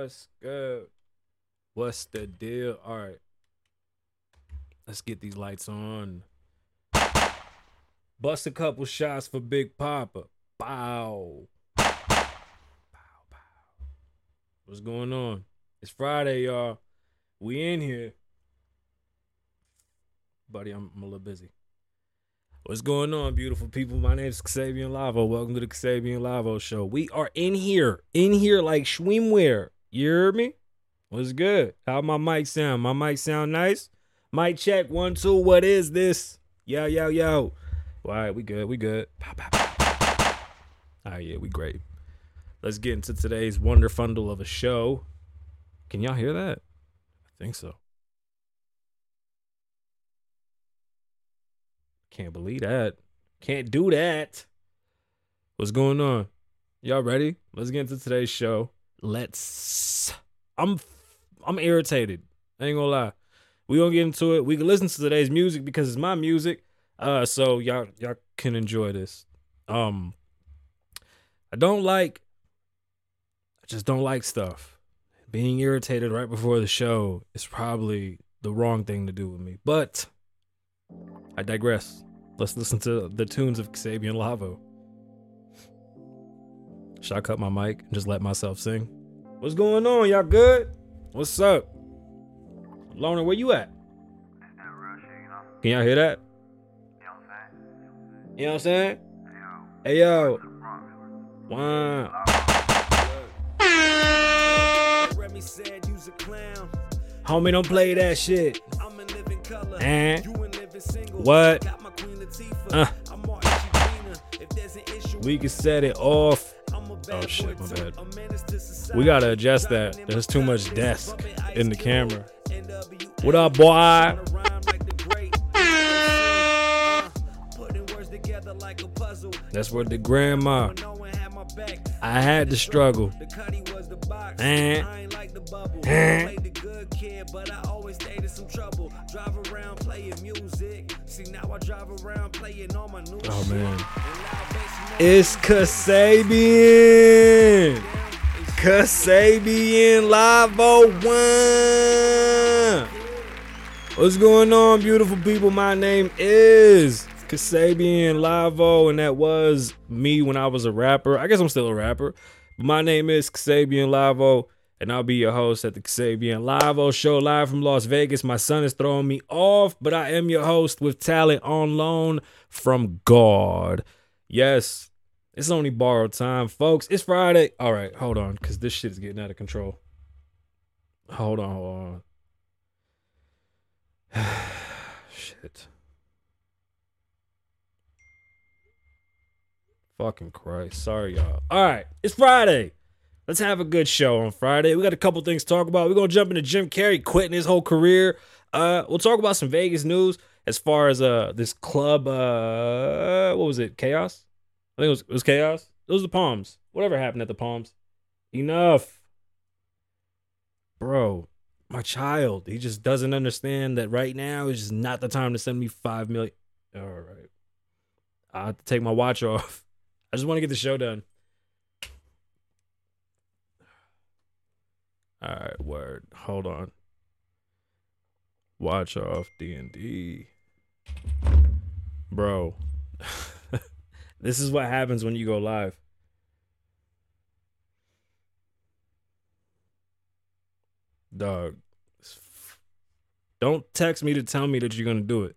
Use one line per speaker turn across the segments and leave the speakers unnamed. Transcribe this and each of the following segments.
What's good? What's the deal? All right. Let's get these lights on. Bust a couple shots for Big Papa. Bow. Bow, bow. What's going on? It's Friday, y'all. We in here. Buddy, I'm, I'm a little busy. What's going on, beautiful people? My name is Kasabian Lavoe. Welcome to the Kasabian Lavoe Show. We are in here, in here like swimwear. You hear me? What's good? How my mic sound? My mic sound nice? Mic check one two. What is this? Yo yo yo. All right, we good. We good. Pow, pow, pow. All right, yeah, we great. Let's get into today's wonder fundle of a show. Can y'all hear that? I think so. Can't believe that. Can't do that. What's going on? Y'all ready? Let's get into today's show. Let's. I'm I'm irritated. I ain't gonna lie. We gonna get into it. We can listen to today's music because it's my music. Uh, so y'all y'all can enjoy this. Um, I don't like. I just don't like stuff. Being irritated right before the show is probably the wrong thing to do with me. But I digress. Let's listen to the tunes of Kasabian Lavoe. Should I cut my mic and just let myself sing? What's going on? Y'all good? What's up? Loner, where you at? Can y'all hear that? You know what I'm saying? Hey yo. Wow. Homie, don't play that shit. And what? Uh. We can set it off. Oh shit, my bad. We gotta adjust that. There's too much desk in the camera. What up, boy? That's what the grandma. I had to struggle. And, eh. eh. and. but I always stayed in some trouble. Drive around playing music. See, now I drive around playing all my new Oh, man. It's Kasabian. Kasabian Live 01. What's going on, beautiful people? My name is Kasabian Lavoe, oh, and that was me when I was a rapper. I guess I'm still a rapper. But my name is Kasabian Lavoe, oh, and I'll be your host at the Kasabian Lavoe show live from Las Vegas. My son is throwing me off, but I am your host with talent on loan from God. Yes, it's only borrowed time, folks. It's Friday. All right, hold on, because this shit is getting out of control. Hold on, hold on. shit. Fucking Christ. Sorry, y'all. All right, it's Friday. Let's have a good show on Friday. We got a couple things to talk about. We're gonna jump into Jim Carrey quitting his whole career. Uh, we'll talk about some Vegas news as far as uh this club. Uh, what was it? Chaos. I think it was, it was Chaos. It was the Palms. Whatever happened at the Palms. Enough, bro. My child, he just doesn't understand that right now is just not the time to send me five million. All right, I have to take my watch off. I just want to get the show done. All right, word. Hold on. Watch off D and D, bro. this is what happens when you go live. Dog, don't text me to tell me that you're gonna do it.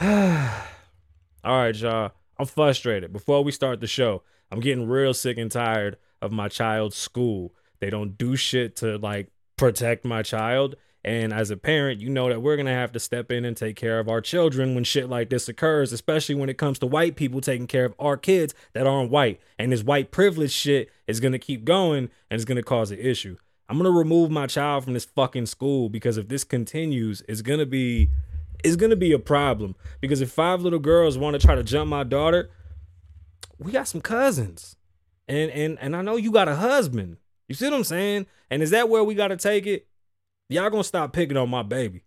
Yeah. All right, y'all. I'm frustrated. Before we start the show, I'm getting real sick and tired of my child's school. They don't do shit to like protect my child. And as a parent, you know that we're going to have to step in and take care of our children when shit like this occurs, especially when it comes to white people taking care of our kids that aren't white. And this white privilege shit is going to keep going and it's going to cause an issue. I'm going to remove my child from this fucking school because if this continues, it's going to be it's going to be a problem because if five little girls want to try to jump my daughter, we got some cousins. And and and I know you got a husband. You see what I'm saying? And is that where we got to take it? Y'all to stop picking on my baby.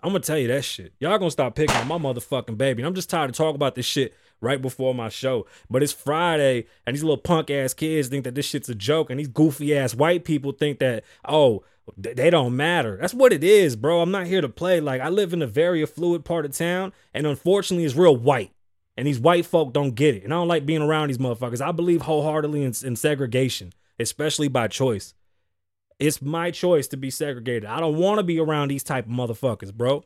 I'm to tell you that shit. Y'all to stop picking on my motherfucking baby. And I'm just tired of talking about this shit right before my show. But it's Friday, and these little punk ass kids think that this shit's a joke, and these goofy ass white people think that, oh, they don't matter. That's what it is, bro. I'm not here to play. Like, I live in a very affluent part of town, and unfortunately, it's real white. And these white folk don't get it. And I don't like being around these motherfuckers. I believe wholeheartedly in, in segregation, especially by choice. It's my choice to be segregated. I don't want to be around these type of motherfuckers, bro.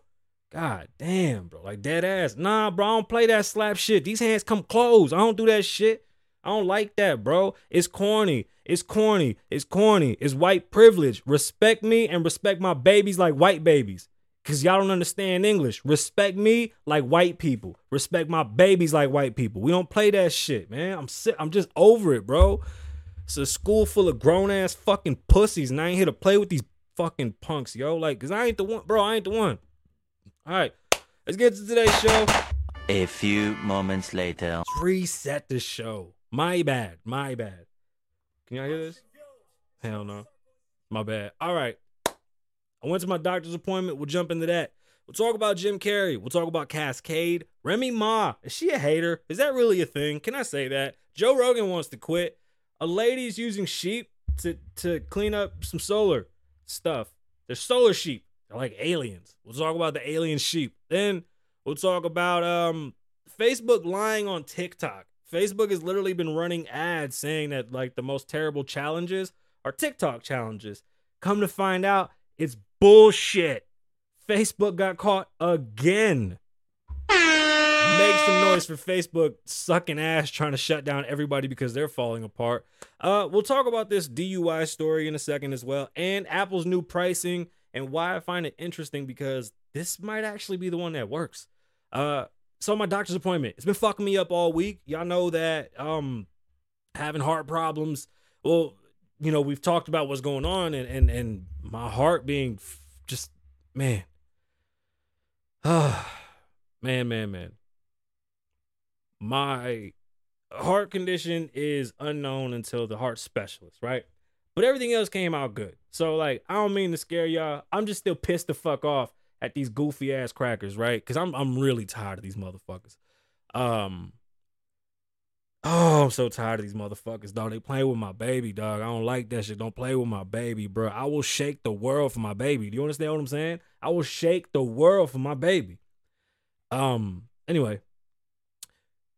God damn, bro. Like dead ass. Nah, bro. I don't play that slap shit. These hands come close. I don't do that shit. I don't like that, bro. It's corny. It's corny. It's corny. It's white privilege. Respect me and respect my babies like white babies. Cause y'all don't understand English. Respect me like white people. Respect my babies like white people. We don't play that shit, man. I'm sick. I'm just over it, bro. It's a school full of grown ass fucking pussies, and I ain't here to play with these fucking punks, yo. Like, cause I ain't the one, bro. I ain't the one. All right, let's get to today's show.
A few moments later.
Let's reset the show. My bad. My bad. Can y'all hear this? Hell no. My bad. All right. I went to my doctor's appointment. We'll jump into that. We'll talk about Jim Carrey. We'll talk about Cascade. Remy Ma. Is she a hater? Is that really a thing? Can I say that? Joe Rogan wants to quit. A lady's using sheep to, to clean up some solar stuff. They're solar sheep. They're like aliens. We'll talk about the alien sheep. Then we'll talk about um Facebook lying on TikTok. Facebook has literally been running ads saying that like the most terrible challenges are TikTok challenges. Come to find out, it's bullshit. Facebook got caught again. Make some noise for Facebook sucking ass trying to shut down everybody because they're falling apart. Uh, we'll talk about this DUI story in a second as well, and Apple's new pricing and why I find it interesting because this might actually be the one that works. Uh, so my doctor's appointment, it's been fucking me up all week. Y'all know that um having heart problems. Well, you know, we've talked about what's going on and and and my heart being just man. Ah, man, man, man. My heart condition is unknown until the heart specialist, right? But everything else came out good. So like, I don't mean to scare y'all. I'm just still pissed the fuck off at these goofy ass crackers, right? Cuz I'm I'm really tired of these motherfuckers. Um Oh, I'm so tired of these motherfuckers, dog. They playing with my baby, dog. I don't like that shit. Don't play with my baby, bro. I will shake the world for my baby. Do you understand what I'm saying? I will shake the world for my baby. Um, anyway.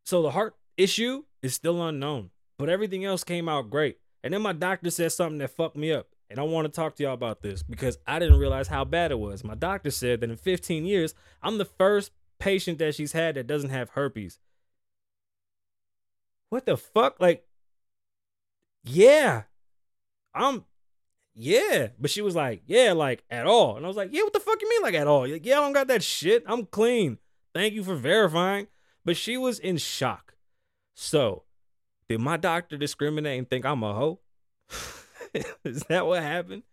So the heart issue is still unknown, but everything else came out great. And then my doctor said something that fucked me up. And I want to talk to y'all about this because I didn't realize how bad it was. My doctor said that in 15 years, I'm the first patient that she's had that doesn't have herpes what the fuck? Like, yeah, I'm, yeah. But she was like, yeah, like at all. And I was like, yeah, what the fuck you mean, like at all? Like, yeah, I don't got that shit. I'm clean. Thank you for verifying. But she was in shock. So, did my doctor discriminate and think I'm a hoe? Is that what happened?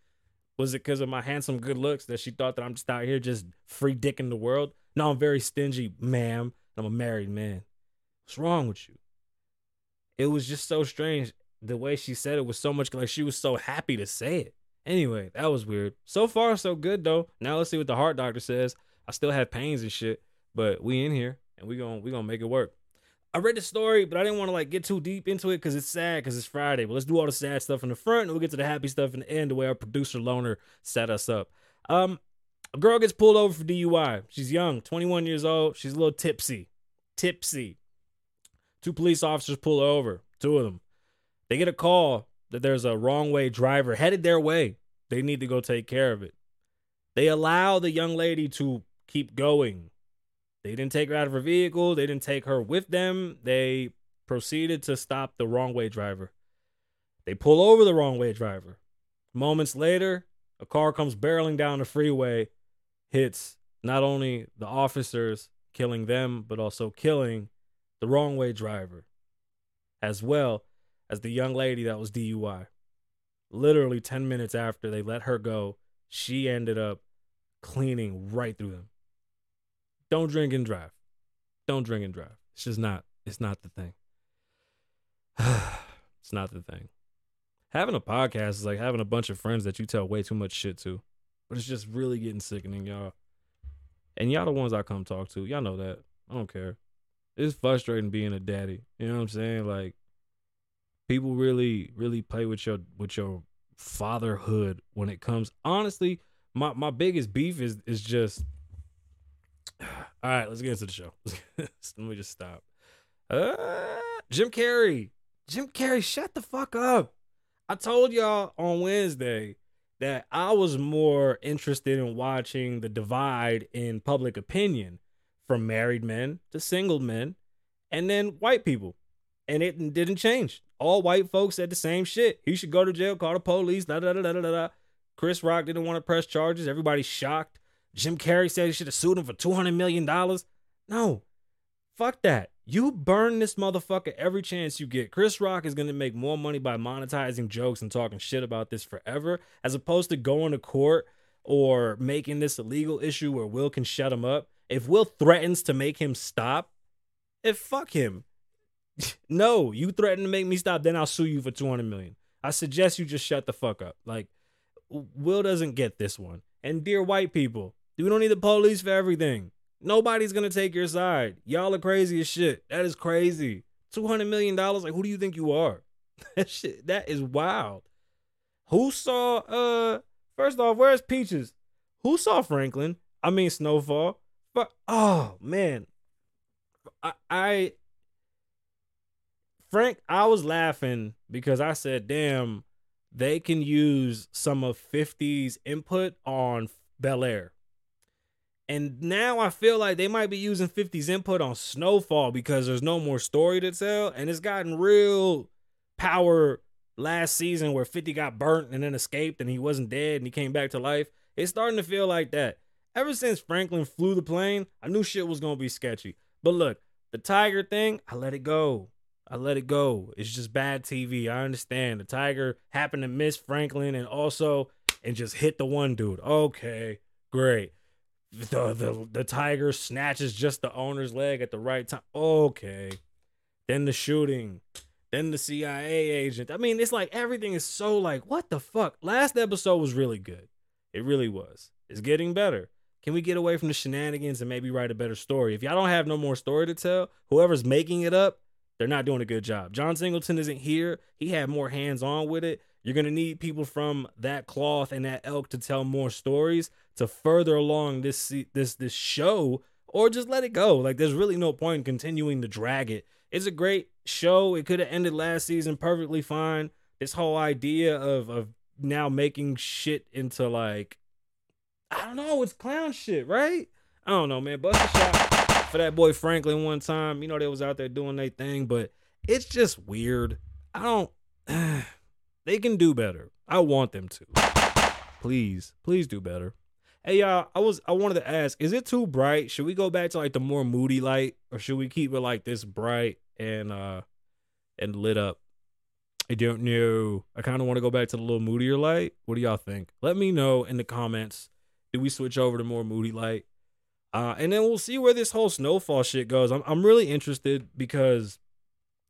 Was it because of my handsome good looks that she thought that I'm just out here just free dicking the world? No, I'm very stingy, ma'am. I'm a married man. What's wrong with you? it was just so strange. The way she said it was so much like she was so happy to say it. Anyway, that was weird. So far, so good though. Now let's see what the heart doctor says. I still have pains and shit, but we in here and we going we gonna make it work. I read the story, but I didn't want to like get too deep into it because it's sad because it's Friday. But let's do all the sad stuff in the front and we'll get to the happy stuff in the end, the way our producer loner set us up. Um, a girl gets pulled over for DUI. She's young, 21 years old. She's a little tipsy. Tipsy. Two police officers pull her over, two of them. They get a call that there's a wrong way driver headed their way. They need to go take care of it. They allow the young lady to keep going. They didn't take her out of her vehicle, they didn't take her with them. They proceeded to stop the wrong way driver. They pull over the wrong way driver. Moments later, a car comes barreling down the freeway, hits not only the officers, killing them, but also killing the wrong way driver, as well as the young lady that was DUI. Literally 10 minutes after they let her go, she ended up cleaning right through them. Don't drink and drive. Don't drink and drive. It's just not, it's not the thing. it's not the thing. Having a podcast is like having a bunch of friends that you tell way too much shit to. But it's just really getting sickening, y'all. And y'all the ones I come talk to. Y'all know that. I don't care. It's frustrating being a daddy. You know what I'm saying? Like people really, really play with your with your fatherhood when it comes. Honestly, my my biggest beef is is just. All right, let's get into the show. Let me just stop. Uh, Jim Carrey. Jim Carrey, shut the fuck up. I told y'all on Wednesday that I was more interested in watching the divide in public opinion from married men to single men and then white people. And it didn't change. All white folks said the same shit. He should go to jail, call the police, da da da da da da. Chris Rock didn't want to press charges. Everybody's shocked. Jim Carrey said he should have sued him for $200 million. No, fuck that. You burn this motherfucker every chance you get. Chris Rock is going to make more money by monetizing jokes and talking shit about this forever, as opposed to going to court or making this a legal issue where Will can shut him up. If Will threatens to make him stop, if fuck him. no, you threaten to make me stop, then I'll sue you for 200 million. I suggest you just shut the fuck up. Like, Will doesn't get this one. And dear white people, we don't need the police for everything. Nobody's gonna take your side. Y'all are crazy as shit. That is crazy. Two hundred million dollars. Like, who do you think you are? that shit. That is wild. Who saw? Uh, first off, where's Peaches? Who saw Franklin? I mean Snowfall. But oh man, I, I Frank, I was laughing because I said, "Damn, they can use some of 50's input on Bel Air." And now I feel like they might be using 50's input on Snowfall because there's no more story to tell. And it's gotten real power last season where 50 got burnt and then escaped and he wasn't dead and he came back to life. It's starting to feel like that. Ever since Franklin flew the plane, I knew shit was going to be sketchy. But look, the Tiger thing, I let it go. I let it go. It's just bad TV. I understand. The Tiger happened to miss Franklin and also and just hit the one dude. Okay, great the the the tiger snatches just the owner's leg at the right time. Okay. Then the shooting. Then the CIA agent. I mean, it's like everything is so like, what the fuck? Last episode was really good. It really was. It's getting better. Can we get away from the shenanigans and maybe write a better story? If y'all don't have no more story to tell, whoever's making it up, they're not doing a good job. John Singleton isn't here. He had more hands on with it. You're going to need people from that cloth and that elk to tell more stories to further along this this this show or just let it go. Like there's really no point in continuing to drag it. It's a great show. It could have ended last season perfectly fine. This whole idea of of now making shit into like I don't know, it's clown shit, right? I don't know, man. Bust a shot for that boy Franklin one time. You know they was out there doing their thing, but it's just weird. I don't they can do better. I want them to. Please, please do better. Hey y'all, I was I wanted to ask, is it too bright? Should we go back to like the more moody light, or should we keep it like this bright and uh and lit up? I don't know. I kind of want to go back to the little moodier light. What do y'all think? Let me know in the comments. Do we switch over to more moody light? Uh, and then we'll see where this whole snowfall shit goes. I'm I'm really interested because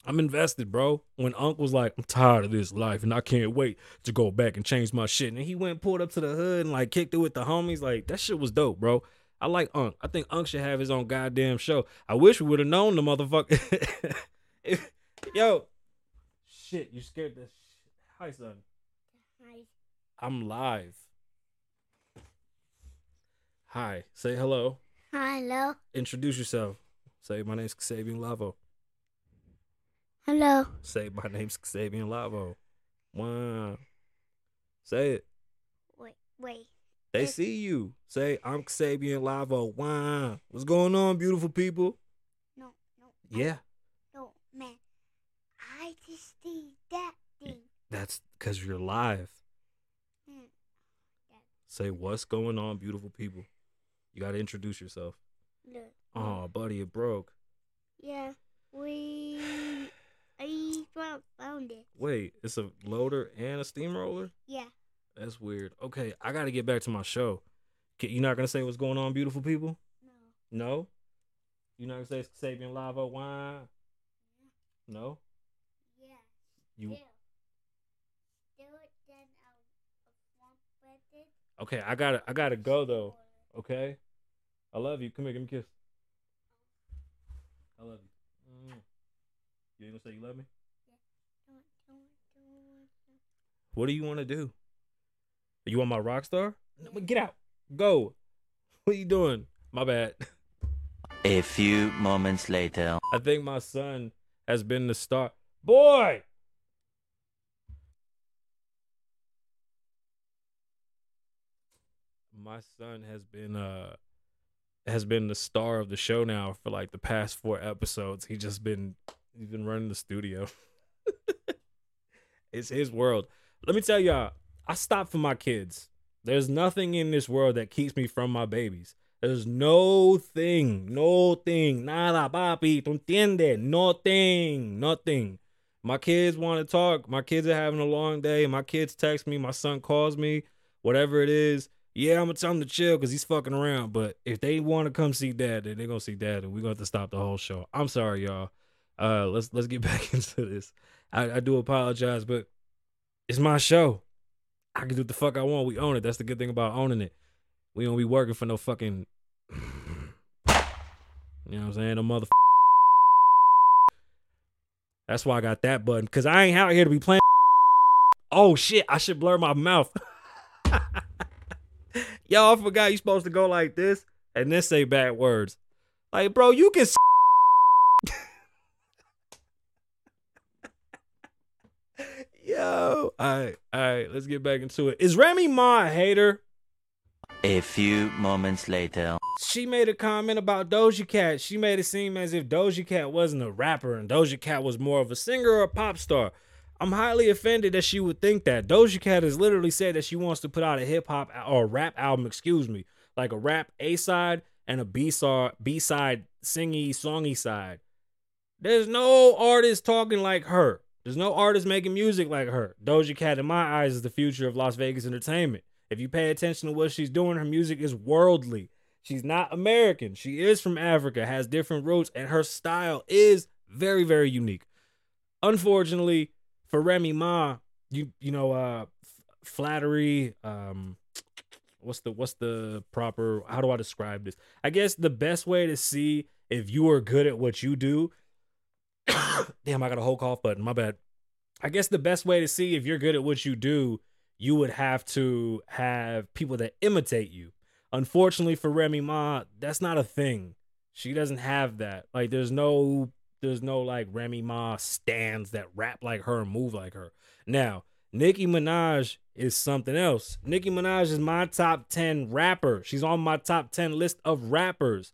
I'm invested, bro. When Unc was like, I'm tired of this life and I can't wait to go back and change my shit. And he went and pulled up to the hood and like kicked it with the homies. Like, that shit was dope, bro. I like Unc. I think Unc should have his own goddamn show. I wish we would have known the motherfucker. yo, shit, you scared the shit. Hi, son. Hi. I'm live. Hi. Say hello.
Hello.
Introduce yourself. Say, my name's Xavier Lavo.
Hello.
Say my name's Xavier Lavo. Wow. Say it.
Wait, wait.
They see you. Say I'm Xavier Lavo. Wow. What's going on, beautiful people?
No, no.
Yeah.
No, man. I just see that thing.
That's because you're live.
Hmm.
Say what's going on, beautiful people. You gotta introduce yourself.
Look.
Oh, buddy, it broke.
Yeah, we. I found it.
Wait, it's a loader and a steamroller?
Yeah.
That's weird. Okay, I got to get back to my show. You're not going to say what's going on, beautiful people?
No.
No? You're not going to say Xavier Lava wine?
Yeah.
No?
Yeah.
You.
Still. Still, then I'll, I'll it.
Okay, I got to I got to go though. Okay? I love you. Come here, give me a kiss. I love you. You gonna say you love me?
Don't, don't, don't.
What do you want to do? You want my rock star? No, Get out. Go. What are you doing? My bad.
A few moments later.
I think my son has been the star. Boy! My son has been uh has been the star of the show now for like the past four episodes. He just been he's been running the studio. it's his world. Let me tell y'all, I stop for my kids. There's nothing in this world that keeps me from my babies. There's no thing, no thing, nada, papi, tú entiendes? Nothing, nothing. My kids want to talk. My kids are having a long day. My kids text me. My son calls me. Whatever it is, yeah, I'm gonna tell him to chill because he's fucking around. But if they want to come see dad, then they're gonna see dad, and we're gonna have to stop the whole show. I'm sorry, y'all. Uh, let's let's get back into this. I, I do apologize, but it's my show. I can do what the fuck I want. We own it. That's the good thing about owning it. We don't be working for no fucking. You know what I'm saying? No mother. That's why I got that button. Cause I ain't out here to be playing. Oh shit! I should blur my mouth. Y'all forgot you supposed to go like this and then say bad words. Like, bro, you can. All right, all right. Let's get back into it. Is Remy Ma a hater?
A few moments later.
she made a comment about Doja Cat. She made it seem as if Doja Cat wasn't a rapper and Doja Cat was more of a singer or a pop star. I'm highly offended that she would think that. Doja Cat has literally said that she wants to put out a hip hop or rap album, excuse me, like a rap A side and a B side, B side, singy, songy side. There's no artist talking like her. There's no artist making music like her. Doja Cat, in my eyes, is the future of Las Vegas entertainment. If you pay attention to what she's doing, her music is worldly. She's not American. She is from Africa, has different roots, and her style is very, very unique. Unfortunately, for Remy Ma, you you know, uh f- flattery, um what's the what's the proper how do I describe this? I guess the best way to see if you are good at what you do. Damn, I got a whole cough button. My bad. I guess the best way to see if you're good at what you do, you would have to have people that imitate you. Unfortunately for Remy Ma, that's not a thing. She doesn't have that. Like there's no there's no like Remy Ma stands that rap like her and move like her. Now, Nicki Minaj is something else. Nicki Minaj is my top 10 rapper. She's on my top 10 list of rappers.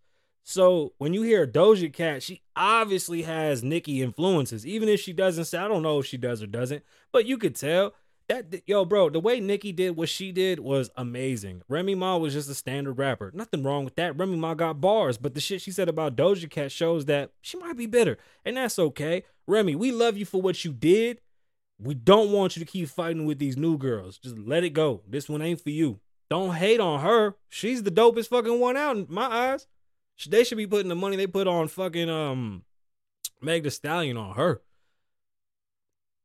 So when you hear Doja Cat, she obviously has Nicki influences. Even if she doesn't say, I don't know if she does or doesn't, but you could tell that yo, bro, the way Nicki did what she did was amazing. Remy Ma was just a standard rapper. Nothing wrong with that. Remy Ma got bars, but the shit she said about Doja Cat shows that she might be bitter, and that's okay. Remy, we love you for what you did. We don't want you to keep fighting with these new girls. Just let it go. This one ain't for you. Don't hate on her. She's the dopest fucking one out in my eyes. They should be putting the money they put on fucking um Meg the Stallion on her.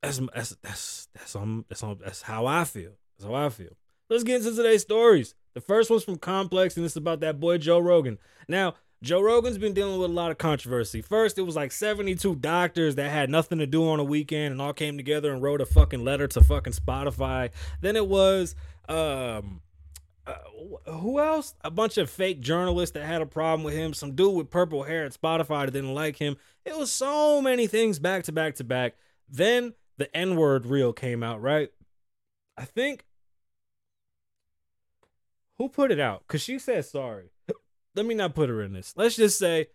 That's that's that's that's that's that's how I feel. That's how I feel. Let's get into today's stories. The first one's from Complex, and it's about that boy Joe Rogan. Now, Joe Rogan's been dealing with a lot of controversy. First, it was like 72 doctors that had nothing to do on a weekend and all came together and wrote a fucking letter to fucking Spotify. Then it was um uh, who else? A bunch of fake journalists that had a problem with him. Some dude with purple hair at Spotify that didn't like him. It was so many things back to back to back. Then the N word reel came out, right? I think. Who put it out? Because she said sorry. Let me not put her in this. Let's just say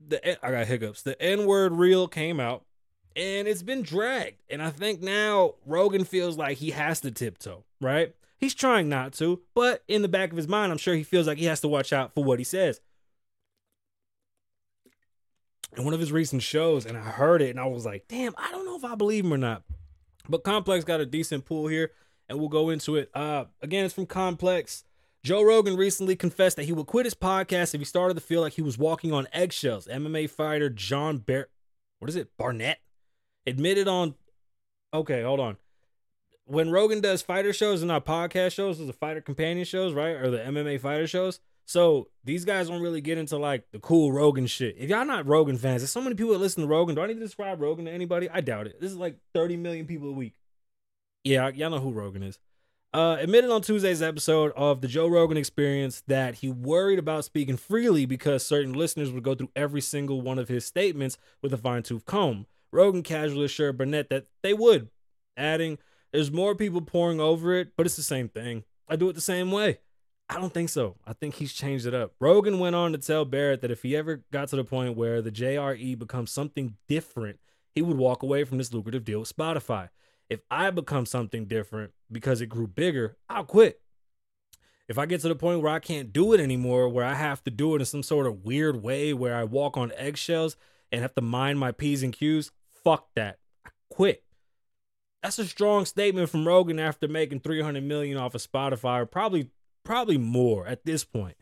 the I got hiccups. The N word reel came out and it's been dragged. And I think now Rogan feels like he has to tiptoe, right? He's trying not to, but in the back of his mind, I'm sure he feels like he has to watch out for what he says. In one of his recent shows, and I heard it, and I was like, damn, I don't know if I believe him or not. But Complex got a decent pool here, and we'll go into it. Uh, again, it's from Complex. Joe Rogan recently confessed that he would quit his podcast if he started to feel like he was walking on eggshells. MMA fighter John Bar, what is it, Barnett, admitted on. Okay, hold on when Rogan does fighter shows and not podcast shows, those are fighter companion shows, right? Or the MMA fighter shows. So these guys don't really get into like the cool Rogan shit. If y'all not Rogan fans, there's so many people that listen to Rogan. Do I need to describe Rogan to anybody? I doubt it. This is like 30 million people a week. Yeah, y'all know who Rogan is. Uh, admitted on Tuesday's episode of the Joe Rogan Experience that he worried about speaking freely because certain listeners would go through every single one of his statements with a fine tooth comb. Rogan casually assured Barnett that they would, adding, There's more people pouring over it, but it's the same thing. I do it the same way. I don't think so. I think he's changed it up. Rogan went on to tell Barnett that if he ever got to the point where the JRE becomes something different, he would walk away from this lucrative deal with Spotify. If I become something different because it grew bigger, I'll quit. If I get to the point where I can't do it anymore, where I have to do it in some sort of weird way where I walk on eggshells and have to mind my P's and Q's, fuck that. I quit. That's a strong statement from Rogan after making 300 million off of Spotify, or probably probably more at this point.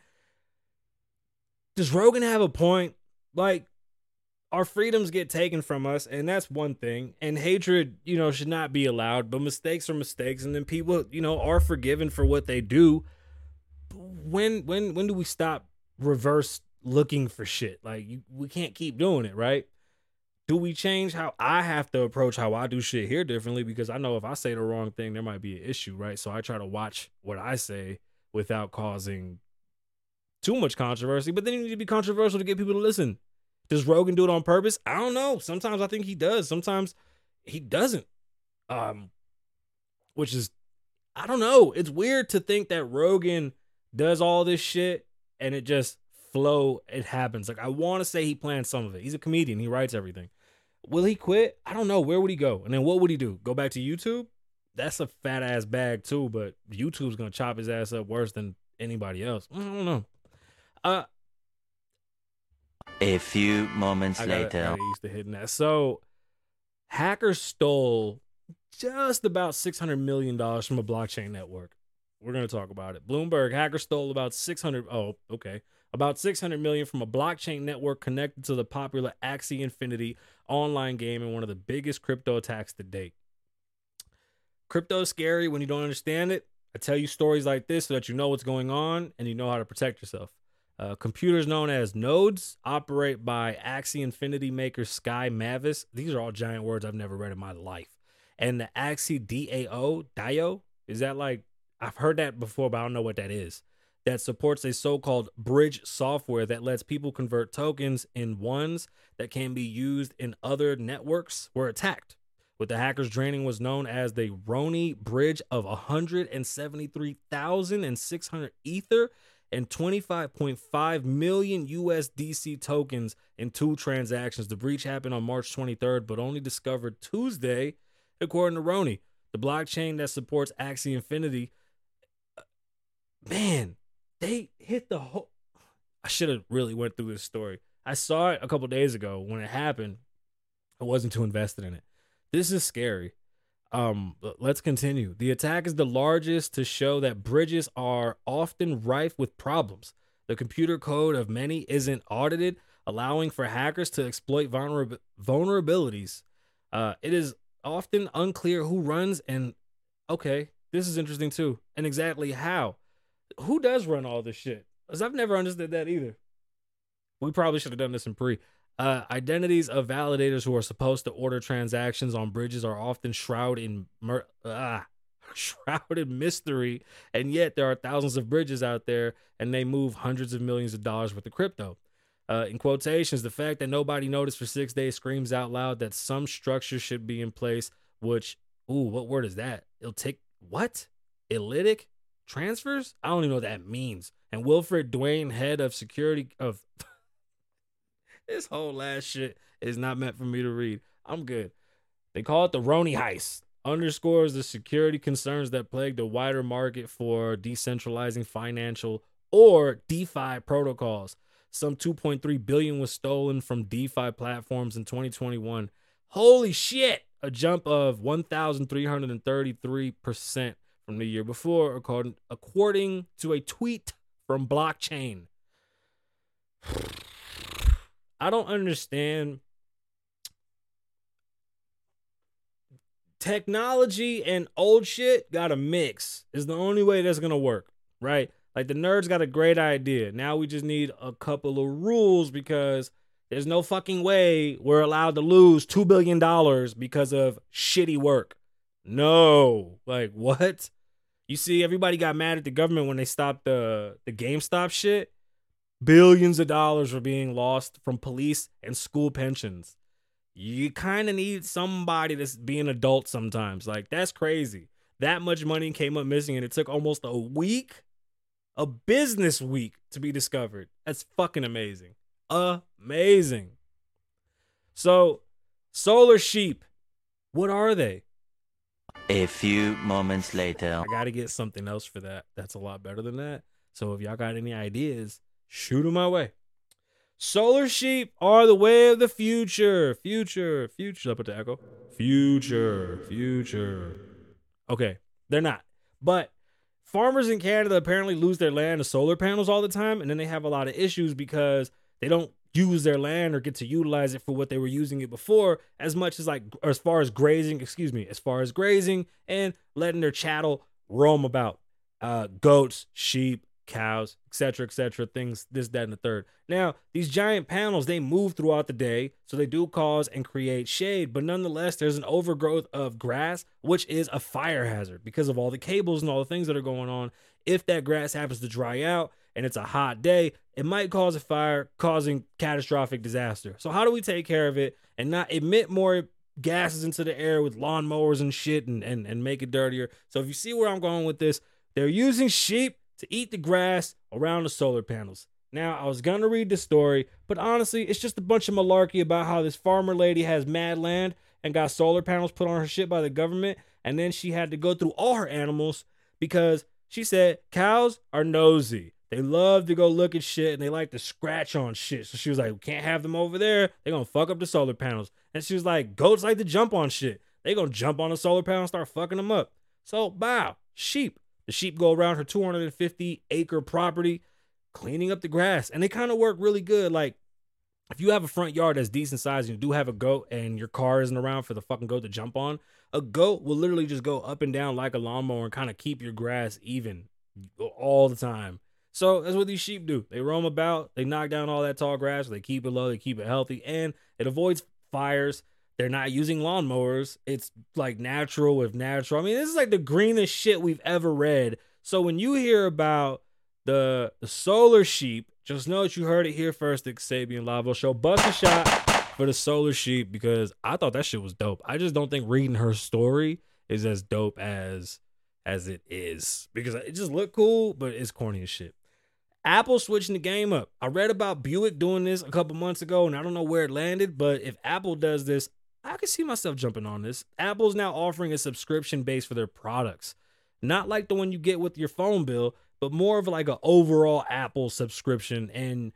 Does Rogan have a point? Like our freedoms get taken from us and that's one thing and hatred you know should not be allowed but mistakes are mistakes and then people you know are forgiven for what they do when when when do we stop reverse looking for shit like you, we can't keep doing it right do we change how i have to approach how i do shit here differently because i know if i say the wrong thing there might be an issue right so i try to watch what i say without causing too much controversy but then you need to be controversial to get people to listen does Rogan do it on purpose? I don't know. Sometimes I think he does. Sometimes he doesn't. Um, which is, I don't know. It's weird to think that Rogan does all this shit and it just flow. It happens. Like I want to say he plans some of it. He's a comedian. He writes everything. Will he quit? I don't know. Where would he go? And then what would he do? Go back to YouTube? That's a fat ass bag too. But YouTube's gonna chop his ass up worse than anybody else. I don't know. Uh,
A few moments
I gotta,
later.
gotta used to hitting that. So, hackers stole just about six hundred million dollars from a blockchain network. We're gonna talk about it. Bloomberg hacker stole about six hundred. Oh, okay, about six hundred million from a blockchain network connected to the popular Axie Infinity online game and one of the biggest crypto attacks to date. Crypto is scary when you don't understand it. I tell you stories like this so that you know what's going on and you know how to protect yourself. Uh, computers known as nodes operate by Axie Infinity maker Sky Mavis. These are all giant words I've never read in my life. And the Axie DAO, DIO, is that like, I've heard that before, but I don't know what that is. That supports a so called bridge software that lets people convert tokens in ones that can be used in other networks were attacked. What the hackers draining was known as the Ronin Bridge of 173,600 Ether and 25.5 million USDC tokens in two transactions. The breach happened on March 23rd, but only discovered Tuesday, according to Ronin. The blockchain that supports Axie Infinity, uh, man, they hit the whole. I should have really went through this story. I saw it a couple days ago when it happened. I wasn't too invested in it. This is scary. Um, let's continue. The attack is the largest to show that bridges are often rife with problems. The computer code of many isn't audited, allowing for hackers to exploit vulnerab- vulnerabilities. Uh, it is often unclear who runs and okay, this is interesting too, and exactly how. Who does run all this shit? Because I've never understood that either. We probably should have done this in pre. Uh, identities of validators who are supposed to order transactions on bridges are often shrouded in mer- ah, shrouded mystery, and yet there are thousands of bridges out there, and they move hundreds of millions of dollars worth of crypto. Uh, in quotations, the fact that nobody noticed for six days screams out loud that some structure should be in place. Which, ooh, what word is that? It'll take what? Elytic transfers? I don't even know what that means. And Wilfred Dwayne, head of security of this whole last shit is not meant for me to read. I'm good. They call it the Ronin heist. Underscores the security concerns that plague the wider market for decentralizing financial or DeFi protocols. Some 2.3 billion was stolen from DeFi platforms in 2021. Holy shit! A jump of 1,333% from the year before, according, according to a tweet from Blockchain. I don't understand technology and old shit got to mix is the only way that's going to work, right? Like the nerds got a great idea. Now we just need a couple of rules because there's no fucking way we're allowed to lose $2 billion because of shitty work. No. Like, what? You see, everybody got mad at the government when they stopped the, the GameStop shit. Billions of dollars were being lost from police and school pensions. You kind of need somebody that's being adult sometimes. Like, that's crazy. That much money came up missing, and it took almost a week, a business week, to be discovered. That's fucking amazing. Amazing. So, solar sheep, what are they?
A few moments later.
I got to get something else for that. That's a lot better than that. So if y'all got any ideas, shoot them my way. Solar sheep are the way of the future. Future, future. I put the echo. Future, future. Okay, they're not. But farmers in Canada apparently lose their land to solar panels all the time, and then they have a lot of issues because they don't use their land or get to utilize it for what they were using it before as much as like as far as grazing excuse me as far as grazing and letting their chattel roam about uh goats sheep cows etc etc things this that and the third. Now these giant panels they move throughout the day so they do cause and create shade but nonetheless there's an overgrowth of grass which is a fire hazard because of all the cables and all the things that are going on. If that grass happens to dry out and it's a hot day, it might cause a fire, causing catastrophic disaster. So, how do we take care of it and not emit more gases into the air with lawnmowers and shit and, and, and make it dirtier? So, if you see where I'm going with this, they're using sheep to eat the grass around the solar panels. Now, I was gonna read the story, but honestly, it's just a bunch of malarkey about how this farmer lady has mad land and got solar panels put on her shit by the government, and then she had to go through all her animals because she said cows are nosy. They love to go look at shit and they like to scratch on shit. So she was like, can't have them over there. They're gonna fuck up the solar panels. And she was like, goats like to jump on shit. They gonna jump on the solar panel and start fucking them up. So bow, sheep. The sheep go around her 250 acre property, cleaning up the grass. And they kind of work really good. Like if you have a front yard that's decent size and you do have a goat and your car isn't around for the fucking goat to jump on, a goat will literally just go up and down like a lawnmower and kind of keep your grass even all the time. So that's what these sheep do. They roam about, they knock down all that tall grass, they keep it low, they keep it healthy, and it avoids fires. They're not using lawnmowers. It's like natural with natural. I mean, this is like the greenest shit we've ever read. So when you hear about the, the solar sheep, just know that you heard it here first at Sabian Lavo Show. Bust a shot for the solar sheep because I thought that shit was dope. I just don't think reading her story is as dope as as it is because it just looked cool, but it's corny as shit. Apple switching the game up. I read about Buick doing this a couple months ago, and I don't know where it landed, but if Apple does this, I can see myself jumping on this. Apple's now offering a subscription base for their products. Not like the one you get with your phone bill, but more of like an overall Apple subscription. And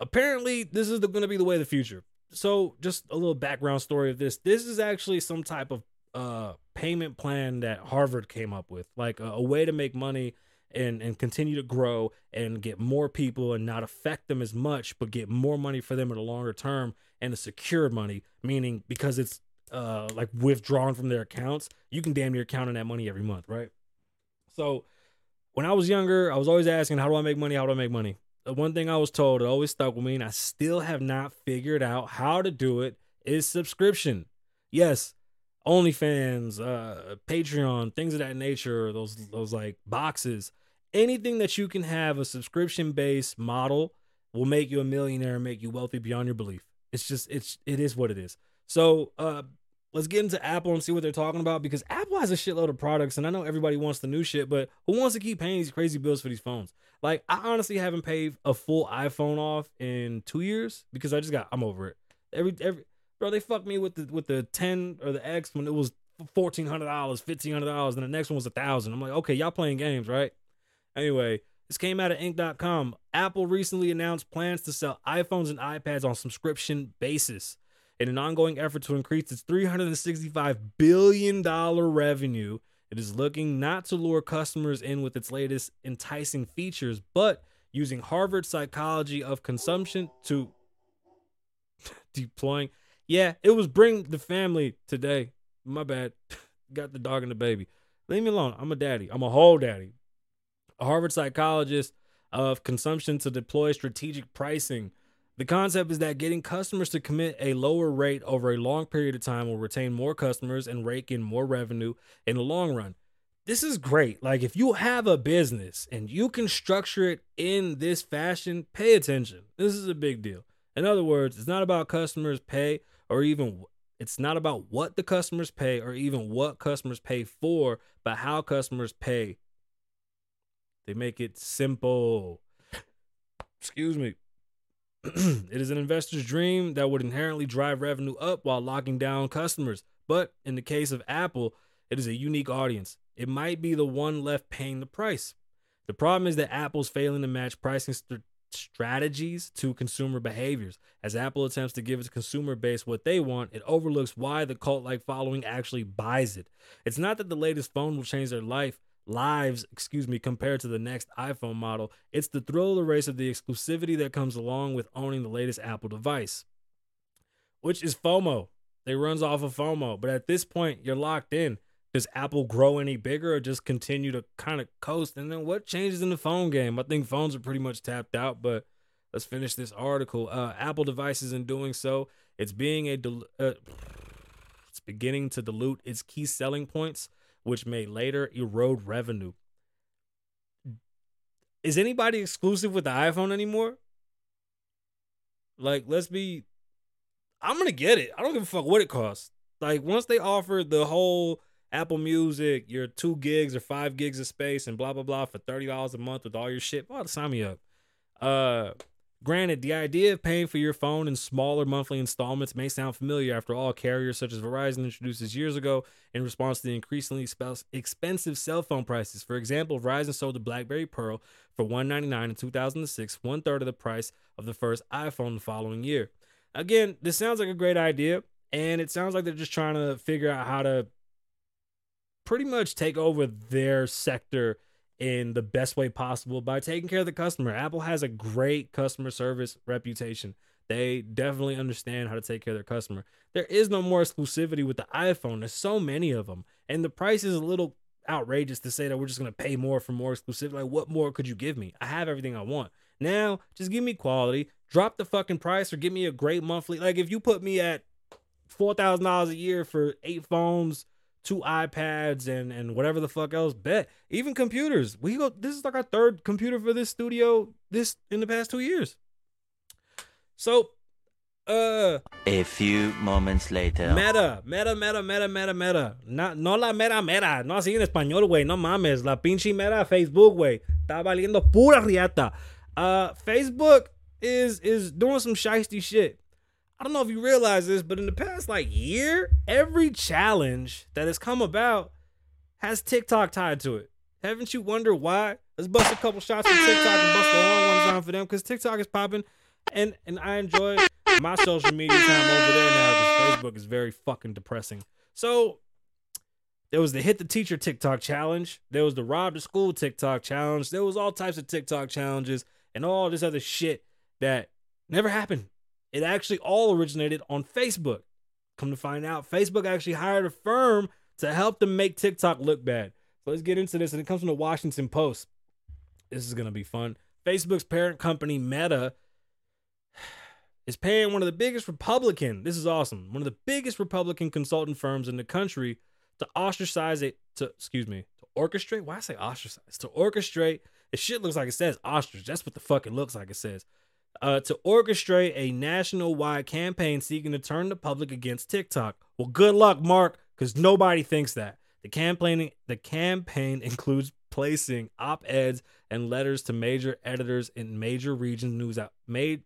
apparently, this is going to be the way of the future. So, just a little background story of this. This is actually some type of uh, payment plan that Harvard came up with, like a, a way to make money and and continue to grow and get more people and not affect them as much, but get more money for them in the longer term and a secure money, meaning because it's uh like withdrawn from their accounts, you can damn near count on that money every month, right? So when I was younger, I was always asking, how do I make money? How do I make money? The one thing I was told, it always stuck with me, and I still have not figured out how to do it, is subscription. Yes, OnlyFans, uh, Patreon, things of that nature, those those like boxes, anything that you can have a subscription based model will make you a millionaire and make you wealthy beyond your belief. It's just it's it is what it is. So uh let's get into Apple and see what they're talking about because Apple has a shitload of products and I know everybody wants the new shit, but who wants to keep paying these crazy bills for these phones? Like I honestly haven't paid a full iPhone off in two years because I just got I'm over it. Every every bro, they fucked me with the with the 10 or the X when it was fourteen hundred dollars, fifteen hundred dollars, and the next one was a thousand. I'm like, okay, y'all playing games, right? Anyway, this came out of Inc.com. Apple recently announced plans to sell iPhones and iPads on subscription basis in an ongoing effort to increase its $365 billion revenue. It is looking not to lure customers in with its latest enticing features, but using Harvard psychology of consumption to deploying. Yeah, it was bring the family today. My bad. Got the dog and the baby. Leave me alone. I'm a daddy. I'm a whole daddy. Harvard psychologist of consumption to deploy strategic pricing. The concept is that getting customers to commit a lower rate over a long period of time will retain more customers and rake in more revenue in the long run. This is great. Like, if you have a business and you can structure it in this fashion, pay attention. This is a big deal. In other words, it's not about customers pay or even it's not about what the customers pay or even what customers pay for, but how customers pay. They make it simple. Excuse me. it is an investor's dream that would inherently drive revenue up while locking down customers. But in the case of Apple, it is a unique audience. It might be the one left paying the price. The problem is that Apple's failing to match pricing st- strategies to consumer behaviors. As Apple attempts to give its consumer base what they want, it overlooks why the cult like following actually buys it. It's not that the latest phone will change their life lives, excuse me, compared to the next iPhone model. It's the thrill of the race of the exclusivity that comes along with owning the latest Apple device, which is FOMO. They runs off of FOMO, but at this point, you're locked in. Does Apple grow any bigger or just continue to kind of coast? And then what changes in the phone game? I think phones are pretty much tapped out, but let's finish this article. Uh, Apple devices, in doing so, it's being a del- uh, it's beginning to dilute its key selling points which may later erode revenue. Is anybody exclusive with the iPhone anymore? Like, let's be. I'm gonna get it. I don't give a fuck what it costs. Like, once they offer the whole Apple Music, your two gigs or five gigs of space, and blah blah blah for thirty dollars a month with all your shit, well, sign me up. Uh, Granted, the idea of paying for your phone in smaller monthly installments may sound familiar. After all, carriers such as Verizon introduced years ago in response to the increasingly expensive cell phone prices. For example, Verizon sold the BlackBerry Pearl for 199 in 2006, one third of the price of the first iPhone the following year. Again, this sounds like a great idea, and it sounds like they're just trying to figure out how to pretty much take over their sector in the best way possible by taking care of the customer. Apple has a great customer service reputation. They definitely understand how to take care of their customer. There is no more exclusivity with the iPhone. There's so many of them. And the price is a little outrageous to say that we're just going to pay more for more exclusivity. Like, what more could you give me? I have everything I want. Now, just give me quality. Drop the fucking price or give me a great monthly. Like, if you put me at $4,000 a year for eight phones, two iPads and and whatever the fuck else. Bet even computers. We go. This is like our third computer for this studio. This in the past two years. So, uh,
a few moments later.
Meta, meta, meta, meta, meta, meta. No, no la mera mera. No así en español, güey. No mames. La pinche mera Facebook, güey. Está valiendo pura riata. Uh, Facebook is is doing some shisty shit. I don't know if you realize this, but in the past like year, every challenge that has come about has TikTok tied to it. Haven't you wondered why? Let's bust a couple shots for TikTok and bust a long one down for them because TikTok is popping, and and I enjoy my social media time over there now because Facebook is very fucking depressing. So there was the hit the teacher TikTok challenge. There was the rob the school TikTok challenge. There was all types of TikTok challenges and all this other shit that never happened it actually all originated on Facebook. Come to find out, Facebook actually hired a firm to help them make TikTok look bad. So let's get into this. And it comes from the Washington Post. This is going to be fun. Facebook's parent company, Meta, is paying one of the biggest Republican, this is awesome, one of the biggest Republican consultant firms in the country to ostracize it, to, excuse me, to orchestrate. Why I say ostracize? To orchestrate. It shit looks like it says ostrich. That's what the fuck it looks like it says uh, to orchestrate a national wide campaign seeking to turn the public against TikTok. Well, good luck, Mark, because nobody thinks that. The campaign the campaign includes placing op-eds and letters to major editors in major regions news out made.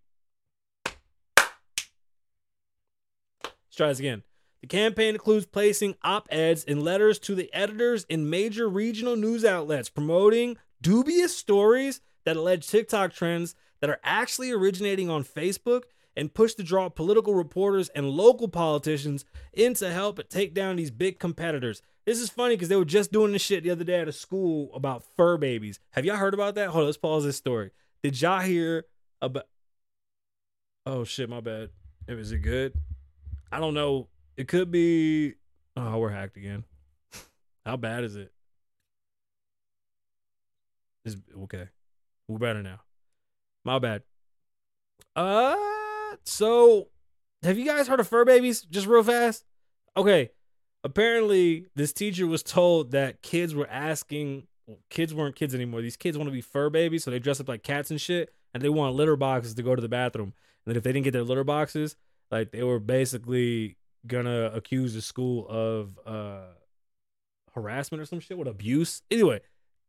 Let's try this again. The campaign includes placing op-eds and letters to the editors in major regional news outlets promoting dubious stories that allege TikTok trends that are actually originating on Facebook and push to draw political reporters and local politicians in to help take down these big competitors. This is funny because they were just doing this shit the other day at a school about fur babies. Have y'all heard about that? Hold on, let's pause this story. Did y'all hear about? Oh shit, my bad. Is it good? I don't know. It could be. Oh, we're hacked again. How bad is it? Is okay. We're better now. My bad. Uh, so have you guys heard of fur babies? Just real fast. Okay. Apparently, this teacher was told that kids were asking. Kids weren't kids anymore. These kids want to be fur babies, so they dress up like cats and shit, and they want litter boxes to go to the bathroom. And if they didn't get their litter boxes, like they were basically gonna accuse the school of uh harassment or some shit with abuse. Anyway,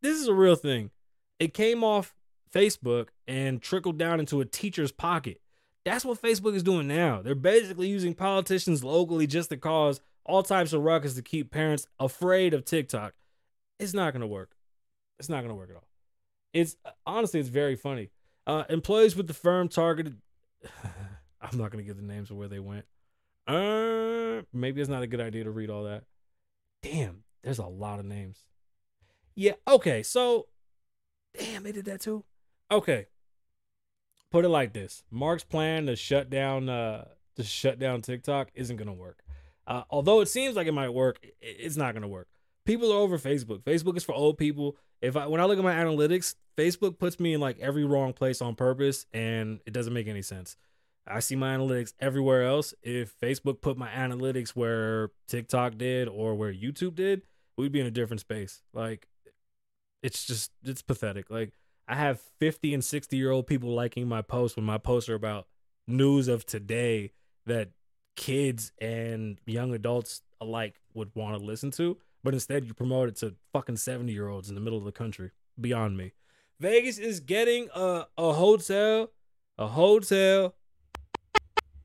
this is a real thing. It came off Facebook and trickled down into a teacher's pocket. That's what Facebook is doing now. They're basically using politicians locally just to cause all types of ruckus to keep parents afraid of TikTok. It's not gonna work. It's not gonna work at all. It's honestly, it's very funny. Uh, employees with the firm targeted. I'm not gonna give the names of where they went. Uh, maybe it's not a good idea to read all that. Damn, there's a lot of names. Yeah, okay, so damn, they did that too. Okay. Put it like this. Mark's plan to shut down uh to shut down TikTok isn't gonna work. Uh, although it seems like it might work, it's not gonna work. People are over Facebook. Facebook is for old people. If I when I look at my analytics, Facebook puts me in like every wrong place on purpose, and it doesn't make any sense. I see my analytics everywhere else. If Facebook put my analytics where TikTok did or where YouTube did, we'd be in a different space. Like, it's just it's pathetic. Like, I have 50 and 60 year old people liking my posts when my posts are about news of today that kids and young adults alike would want to listen to. But instead, you promote it to fucking 70 year olds in the middle of the country. Beyond me. Vegas is getting a, a hotel, a hotel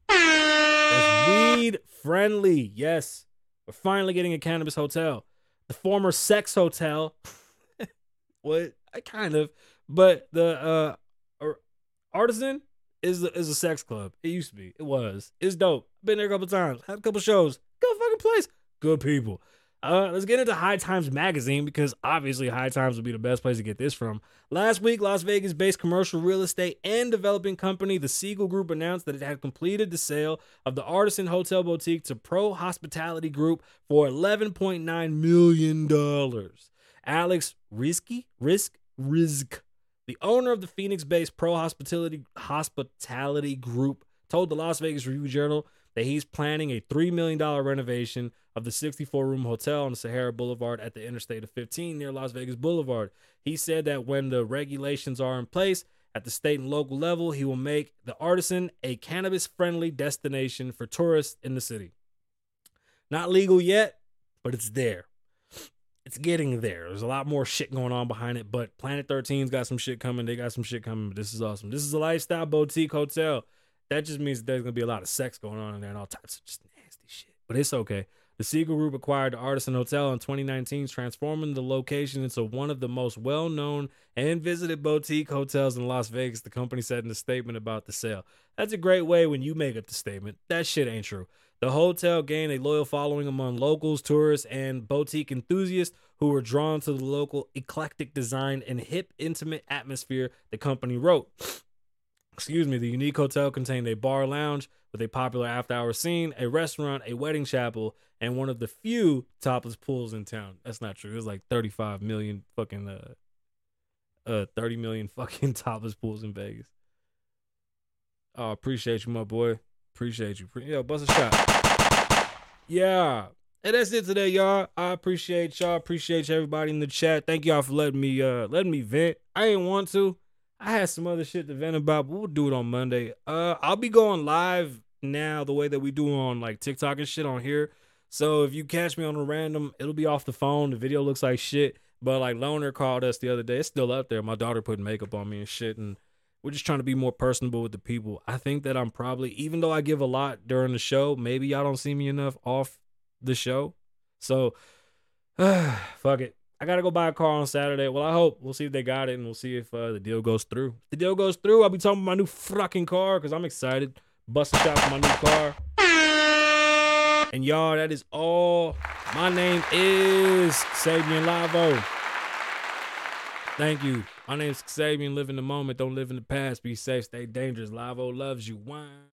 that's weed friendly. Yes, we're finally getting a cannabis hotel. The former sex hotel. what? I kind of, but the uh, artisan is is a sex club. It used to be. It was. It's dope. Been there a couple times. Had a couple shows. Good fucking place. Good people. Uh, let's get into High Times Magazine because obviously High Times would be the best place to get this from. Last week, Las Vegas based commercial real estate and developing company, the Siegel Group, announced that it had completed the sale of the Artisan Hotel Boutique to Pro Hospitality Group for $11.9 million. Alex Risky, Risk, Risk, the owner of the Phoenix based Pro Hospitality, Hospitality Group, told the Las Vegas Review Journal that he's planning a $3 million renovation of the 64 room hotel on Sahara Boulevard at the Interstate of 15 near Las Vegas Boulevard. He said that when the regulations are in place at the state and local level, he will make the Artisan a cannabis friendly destination for tourists in the city. Not legal yet, but it's there. It's getting there. There's a lot more shit going on behind it, but Planet 13's got some shit coming. They got some shit coming. But this is awesome. This is a lifestyle boutique hotel. That just means there's gonna be a lot of sex going on in there and all types of just nasty shit. But it's okay. The Siegel Group acquired the Artisan Hotel in 2019, transforming the location into one of the most well known and visited boutique hotels in Las Vegas, the company said in a statement about the sale. That's a great way when you make up the statement. That shit ain't true. The hotel gained a loyal following among locals, tourists, and boutique enthusiasts who were drawn to the local eclectic design and hip, intimate atmosphere, the company wrote excuse me, the unique hotel contained a bar lounge with a popular after hour scene, a restaurant, a wedding chapel, and one of the few topless pools in town. That's not true. It was like 35 million fucking uh uh 30 million fucking topless pools in Vegas. Oh, appreciate you, my boy. Appreciate you. Yo, bust a shot. Yeah. And that's it today, y'all. I appreciate y'all. Appreciate everybody in the chat. Thank y'all for letting me uh letting me vent. I didn't want to. I had some other shit to vent about, but we'll do it on Monday. Uh, I'll be going live now the way that we do on like TikTok and shit on here. So if you catch me on a random, it'll be off the phone. The video looks like shit, but like Loner called us the other day. It's still up there. My daughter put makeup on me and shit, and we're just trying to be more personable with the people. I think that I'm probably, even though I give a lot during the show, maybe y'all don't see me enough off the show. So, fuck it. I gotta go buy a car on Saturday. Well, I hope we'll see if they got it, and we'll see if uh, the deal goes through. If the deal goes through, I'll be talking about my new fucking car because I'm excited. Bust a shot for my new car. And y'all, that is all. My name is Sabian Lavoe. Thank you. My name's Sabian. Live in the moment. Don't live in the past. Be safe. Stay dangerous. Lavoe loves you. Wine.